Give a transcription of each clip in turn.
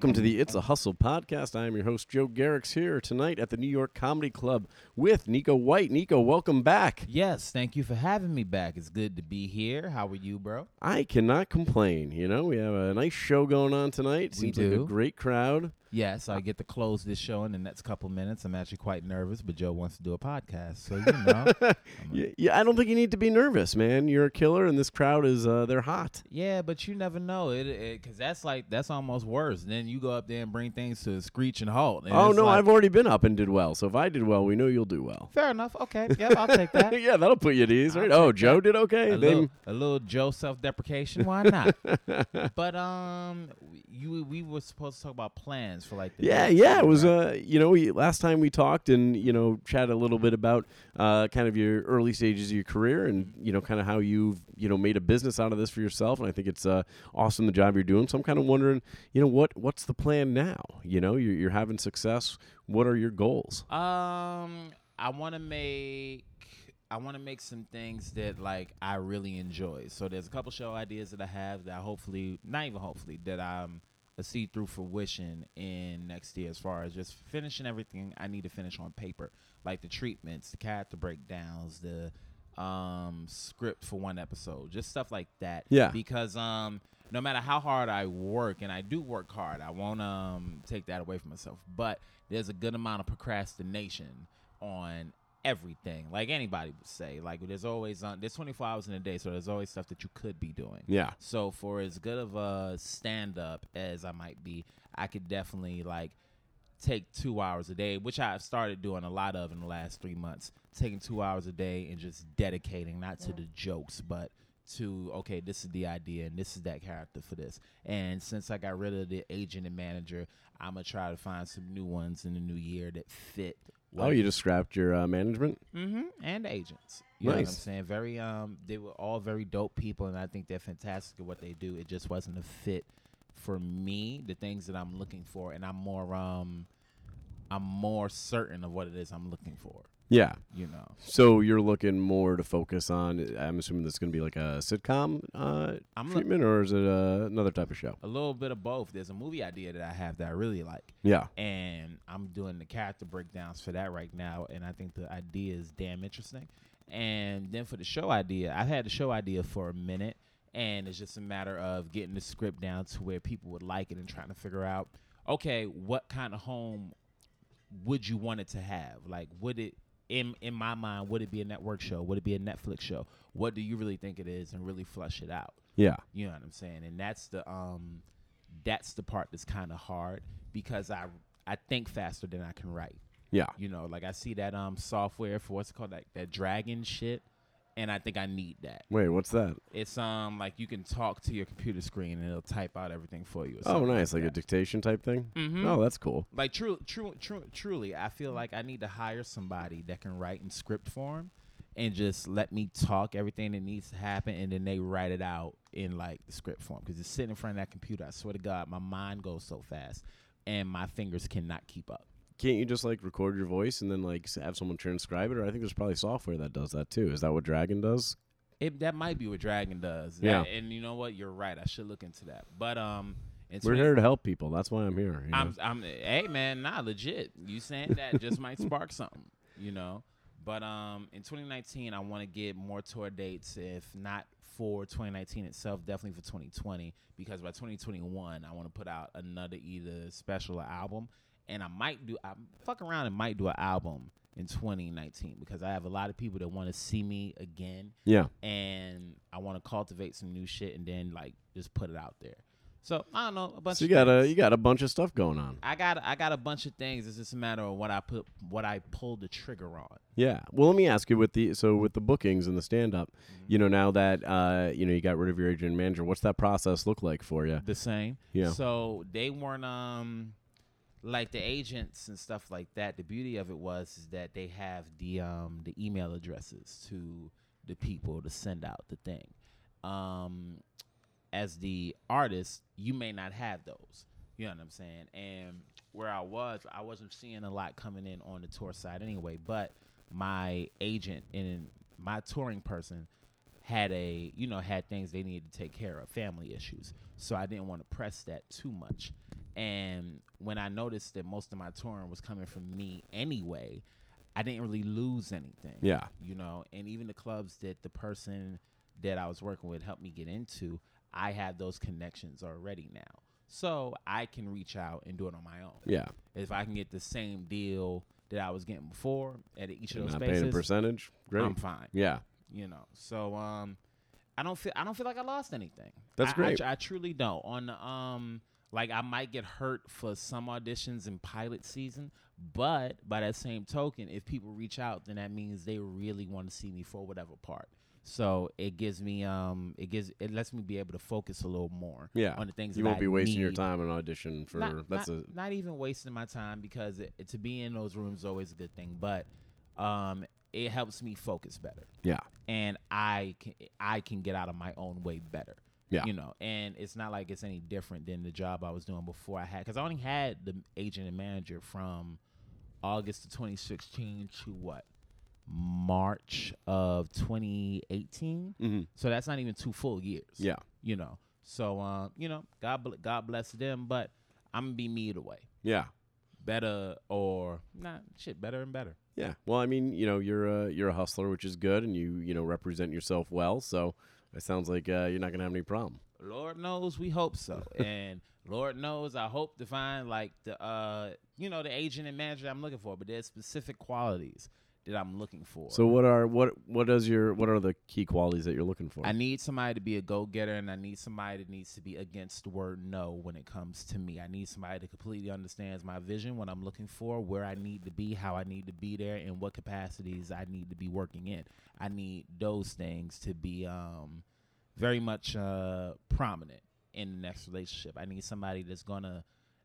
Welcome to the It's a Hustle podcast. I am your host, Joe Garrix, here tonight at the New York Comedy Club with Neko White. Neko, welcome back. Yes, thank you for having me back. It's good to be here. How are you, bro? I cannot complain. You know, we have a nice show going on tonight. We Seems like a great crowd. Yes, I get to close this show in the next couple minutes. I'm actually quite nervous, but Joe wants to do a podcast, so you know. Yeah, yeah, I don't think you need to be nervous, man. You're a killer, and this crowd is, uh, they're hot. Yeah, but you never know it because that's like that's almost worse. Then you go up there and bring things to a screech and halt. and oh, no, like- I've already been up and did well. So if I did well, we know you'll do well. fair enough. Okay, yep, I'll take that. yeah, that'll put you at ease, I'll right? Oh, Joe that. did okay. a, Then- little, a little Joe self-deprecation. Why not? but um, you we were supposed to talk about plans for like the Yeah, next yeah. It was right? uh, you know, we, last time we talked and you know chatted a little bit about uh, kind of your early stages of your career and you know kind of how you've you know made a business out of this for yourself. And I think it's uh, awesome the job you're doing. So I'm kind of wondering, you know, what what's the plan now? You know, you're, you're having success. What are your goals? Um, I want to make I want to make some things that like I really enjoy. So there's a couple show ideas that I have that I hopefully, not even hopefully, that I'm a see through fruition in next year. As far as just finishing everything I need to finish on paper, like the treatments, the character breakdowns, the um script for one episode, just stuff like that. Yeah. Because um no matter how hard I work, and I do work hard, I won't um take that away from myself. But there's a good amount of procrastination on everything, like anybody would say. Like there's always um, there's 24 hours in a day, so there's always stuff that you could be doing. Yeah. So for as good of a stand up as I might be, I could definitely like take two hours a day, which I've started doing a lot of in the last three months. Taking two hours a day and just dedicating not to the jokes, but to okay, this is the idea and this is that character for this. And since I got rid of the agent and manager, I'm gonna try to find some new ones in the new year that fit. Oh, you just scrapped your uh, management. hmm and agents. You know what I'm saying? Very um they were all very dope people and I think they're fantastic at what they do. It just wasn't a fit for me, the things that I'm looking for and I'm more um I'm more certain of what it is I'm looking for, Yeah. you know. So you're looking more to focus on. I'm assuming this is going to be like a sitcom uh, I'm treatment, or is it uh, another type of show? A little bit of both. There's a movie idea that I have that I really like. Yeah. and I'm doing the character breakdowns for that right now, and I think the idea is damn interesting. And then for the show idea, I've had the show idea for a minute, and it's just a matter of getting the script down to where people would like it and trying to figure out, okay, what kind of home would you want it to have? Like, would it in in my mind would it be a network show? Would it be a Netflix show? What do you really think it is, and really flush it out? Yeah. You know what I'm saying? And that's the um that's the part that's kind of hard because I I think faster than I can write. Yeah. You know, like I see that um software for what's it called like that dragon shit and I think I need that. Wait, what's that? It's um like you can talk to your computer screen and it'll type out everything for you. Oh, nice, like a dictation type thing. Mhm. Oh, that's cool. like true, true, true, truly, I feel like I need to hire somebody that can write in script form and just let me talk everything that needs to happen, and then they write it out in like the script form. Because it's sitting in front of that computer. I swear to God, my mind goes so fast, and my fingers cannot keep up. Can't you just like record your voice and then like have someone transcribe it? Or I think there's probably software that does that too. Is that what Dragon does? It that might be what Dragon does. Yeah. That- and you know what? You're right. I should look into that. But um, it's We're here to help people. That's why I'm here. you know? I'm, I'm, hey man, nah, legit. You saying that just might spark something, you know. But um, in 2019, I want to get more tour dates, if not for 2019 itself, definitely for 2020. Because by 2021, I want to put out another either special or album, and I might do, I fuck around and might do an album in 2019 because I have a lot of people that want to see me again, yeah. and I want to cultivate some new shit and then like just put it out there. So I don't know a bunch. So you got a you got a bunch of stuff going on. I got I got a bunch of things. It's just a matter of what I put what I pulled the trigger on. Yeah. Well, let me ask you with the so with the bookings and the stand up, Mm-hmm. you know, now that uh, you know you got rid of your agent and manager, what's that process look like for you? The same. Yeah. So they weren't um like the agents and stuff like that. The beauty of it was is that they have the um the email addresses to the people to send out the thing. Um as the artist, you may not have those. You know what I'm saying? And where I was, I wasn't seeing a lot coming in on the tour side anyway. But my agent and my touring person had a, you know, had things they needed to take care of, family issues. So I didn't want to press that too much. And when I noticed that most of my touring was coming from me anyway, I didn't really lose anything. Yeah. You know, and even the clubs that the person that I was working with helped me get into, I have those connections already now. So I can reach out and do it on my own. Yeah. If I can get the same deal that I was getting before at each of those not paying a percentage. Great. I'm fine. yeah. You know. So um I don't feel I don't feel like I lost anything. That's I- I great. tr- I, truly don't. On the, um like I might get hurt for some auditions in pilot season, but by that same token, if people reach out, then that means they really want to see me for whatever part. So it gives me um it gives it lets me be able to focus a little more Yeah. on the things that You won't I be wasting your time on audition for Not, that's not, a not even wasting my time because it, to be in those rooms is always a good thing, but um it helps me focus better yeah. and I can I can get out of my own way better. Yeah. You know, and it's not like it's any different than the job I was doing before I had cuz I only had the agent and manager from August of 2016 to what? March of 2018. Mm-hmm. So that's not even two full years. Yeah. You know. So um, you know, God bl- God bless them, but I'm going to be me either way. Yeah. Better or not shit better and better. Yeah. Well, I mean, you know, you're a you're a hustler, which is good, and you you know represent yourself well. So it sounds like uh, you're not gonna have any problem. Lord knows we hope so. and Lord knows I hope to find like the uh you know the agent and manager I'm looking for, but there's specific qualities that I'm looking for. So what are what what does your what are the key qualities that you're looking for? I need somebody to be a go getter and I need somebody that needs to be against the word no when it comes to me. I need somebody that completely understands my vision, what I'm looking for, where I need to be, how I need to be there, and what capacities I need to be working in. I need those things to be um very much uh prominent in the next relationship. I need somebody that's gonna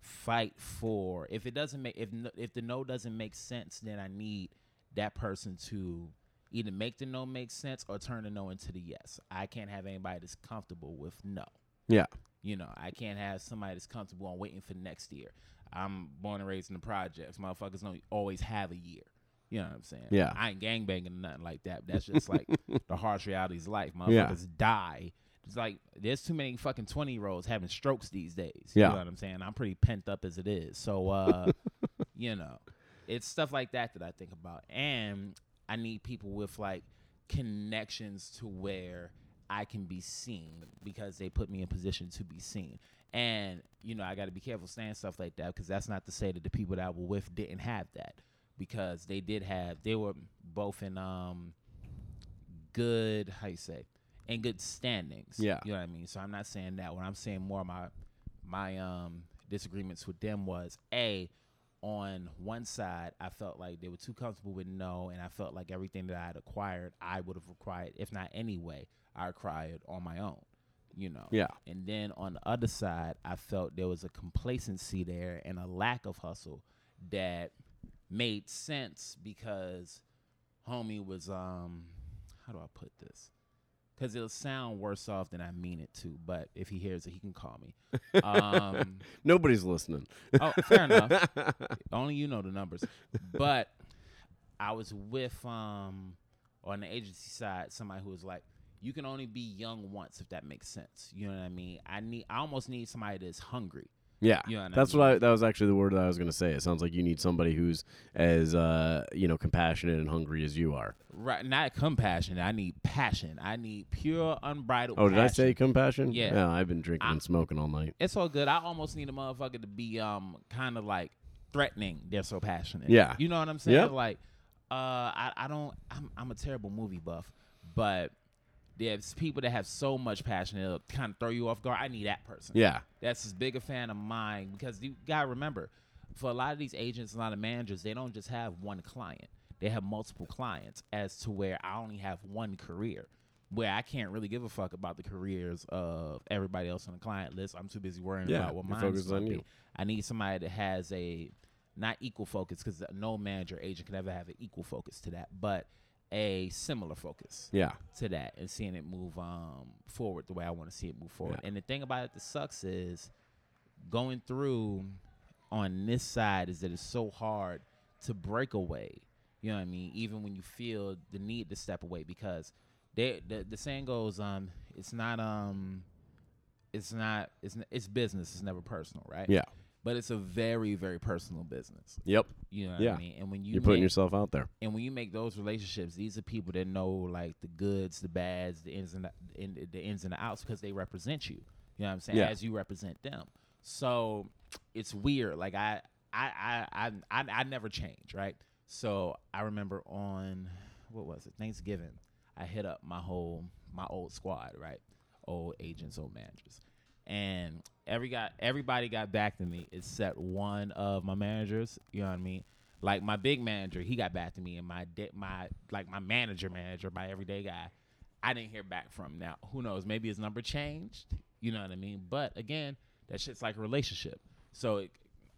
fight for if it doesn't make if no, if the no doesn't make sense, then I need that person to either make the no make sense or turn the no into the yes. I can't have anybody that's comfortable with no. Yeah. You know, I can't have somebody that's comfortable on waiting for next year. I'm born and raised in the projects. Motherfuckers don't always have a year. You know what I'm saying? Yeah. I ain't gangbanging or nothing like that. That's just like the harsh realities of life. Yeah. Motherfuckers die. It's like there's too many fucking twenty year olds having strokes these days. Yeah. You know what I'm saying? I'm pretty pent up as it is. So uh you know, it's stuff like that that I think about. And I need people with like connections to where I can be seen because they put me in position to be seen. And you know, I got to be careful saying stuff like that because that's not to say that the people that I were with didn't have that because they did have they were both in um good how you say in good standings. Yeah. you know what I mean. So I'm not saying that. What I'm saying more my my um disagreements with them was a on one side I felt like they were too comfortable with no, and I felt like everything that I had acquired I would have required, if not anyway, I acquired on my own. You know. Yeah. And then on the other side, I felt there was a complacency there and a lack of hustle that made sense because homie was um how do I put this? Because it'll sound worse off than I mean it to, but if he hears it, he can call me. Um, Nobody's listening. oh, fair enough. Only you know the numbers. But I was with um on the agency side somebody who was like, you can only be young once if that makes sense. You know what I mean? I need I almost need somebody that's hungry. Yeah. You know what I That's mean? what I that was actually the word that I was gonna say. It sounds like you need somebody who's as uh you know compassionate and hungry as you are. Right, not compassion. I need passion. I need pure, unbridled. Oh, did I say compassion? Yeah. I've been drinking I- and smoking all night. It's all good. I almost need a motherfucker to be um kind of like threatening. They're so passionate. Yeah. you know what I'm saying? Yep. Like, uh, I I don't. I'm I'm a terrible movie buff, but there's people that have so much passion it'll kind of throw you off guard. I need that person. Yeah. that's as big a fan of mine because you gotta remember, for a lot of these agents, a lot of managers, they don't just have one client. They have multiple clients. As to where I only have one career, where I can't really give a fuck about the careers of everybody else on the client list. I'm too busy worrying Yeah, about what mine's gonna on be. you. I need somebody that has a not equal focus because no manager agent can ever have an equal focus to that, but a similar focus Yeah. to that and seeing it move um forward the way I want to see it move forward. Yeah. And the thing about it that sucks is going through on this side is that it's so hard to break away. You know what I mean? Even when you feel the need to step away because they the, the saying goes um it's not um it's not it's it's business, it's never personal, right? Yeah. But it's a very very personal business. Yep. You know what Yeah. I mean? And when you You're putting yourself out there. and when you make those relationships, these are people that know like the goods, the bads, the ins and the, in, the ins and the outs because they represent you. You know what I'm saying? Yeah. As you represent them. So it's weird. Like I, I, I, I, I, I never change, right? So I remember on what was it Thanksgiving, I hit up my whole my old squad, right? Old agents, old managers, and every got everybody got back to me except one of my managers. You know what I mean? Like my big manager, he got back to me, and my my like my manager manager, my everyday guy, I didn't hear back from. Now who knows? Maybe his number changed. You know what I mean? But again, that shit's like a relationship. So it,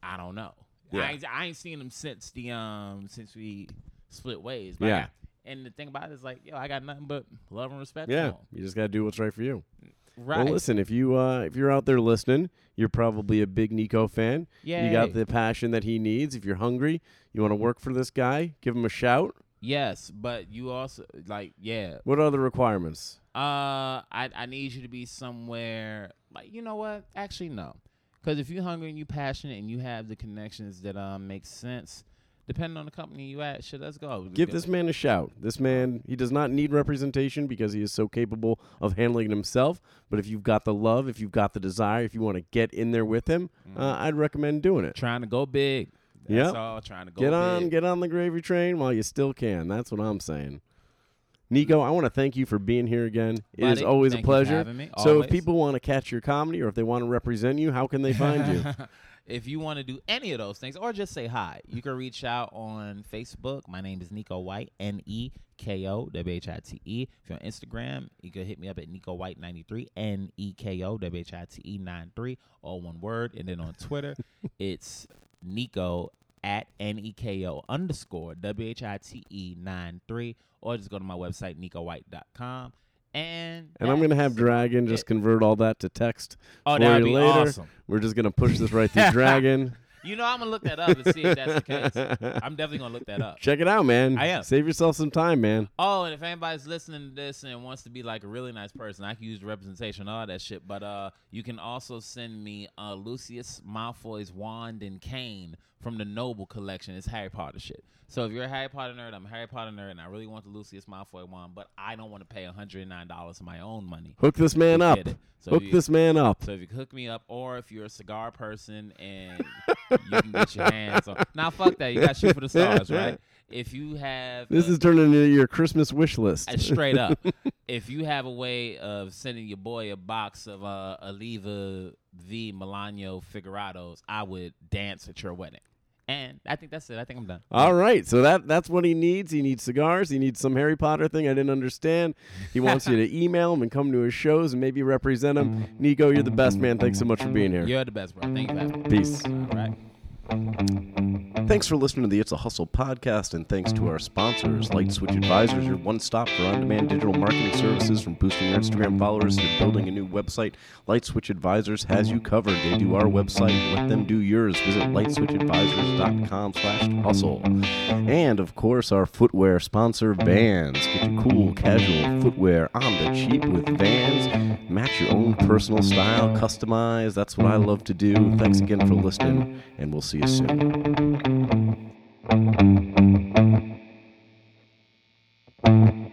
I don't know. Yeah. I, ain't, I ain't seen him since the um since we split ways. But Yeah. got- and the thing about it is like, yo, I got nothing but love and respect. Yeah. You just got to do what's right for you. Right. Well, listen, if you uh, if you're out there listening, you're probably a big Neko fan. Yeah. You got the passion that he needs. If you're hungry, you want to work for this guy, give him a shout. Yes, but you also like yeah. What are the requirements? Uh, I I need you to be somewhere like you know what? Actually, no, because if you're hungry and you're passionate and you have the connections that um make sense, depending on the company you at, shit, let's go. Let's Give go. this man a shout. This man, he does not need representation because he is so capable of handling it himself. But if you've got the love, if you've got the desire, if you want to get in there with him, Mm-hmm. uh, I'd recommend doing it. trying to go big. That's Yep. all. Trying to go Get on, big. get on the gravy train while you still can. That's what I'm saying. Neko, I want to thank you for being here again. It is Buddy, always thank a you for pleasure. having me. So, Always. if people want to catch your comedy or if they want to represent you, how can they find you? if you want to do any of those things or just say hi, you can reach out on Facebook. My name is Neko White, N E K O W H I T E. If you're on Instagram, you can hit me up at Neko White 93, N E K O W H I T E 93, all one word. And then on Twitter, it's Neko at N E K O underscore W H I T E 93, or just go to my website, nekowhite.com. And, And I'm going to have Dragon just it. convert all that to text Oh, for you be later. awesome. We're just going to push this right through Dragon. You know, I'm gonna look that up and see if that's the case. I'm definitely gonna look that up. Check it out, man. I am. Save yourself some time, man. Oh, and if anybody's listening to this and wants to be like a really nice person, I can use the representation, all that shit. But uh, you can also send me uh, Lucius Malfoy's wand and cane from the Noble collection. It's Harry Potter shit. So if you're a Harry Potter nerd, I'm a Harry Potter nerd, and I really want the Lucius Malfoy wand, but I don't want to pay 109 dollars of my own money. Hook this man up. So Hook you- this man up. So if you hook me up, or if you're a cigar person and you can get your hands on. Now fuck that, you got to shoot for the stars, right? If you have This uh, is turning into your Christmas wish list. straight up, if you have a way of sending your boy a box of uh, Oliva V Melanio Figurados, I would dance at your wedding. And I think that's it. I think I'm done. All right, so that that's what he needs. He needs cigars. He needs some Harry Potter thing I didn't understand. He wants you to email him and come to his shows and maybe represent him. Neko, you're the best man. Thanks so much for being here. You're the best, bro. Thank you me. Peace. All right. Thanks for listening to the It's a Hustle podcast, and thanks to our sponsors, Light Switch Advisors, your one stop for on demand digital marketing services from boosting your Instagram followers to building a new website. Light Switch Advisors has you covered. They do our website, let them do yours. Visit lightswitchadvisors.com slash hustle. And of course, our footwear sponsor, Vans. Get your cool, casual footwear on the cheap with Vans. Match your own personal style, customize. That's what I love to do. Thanks again for listening, and we'll see you soon. Thank you.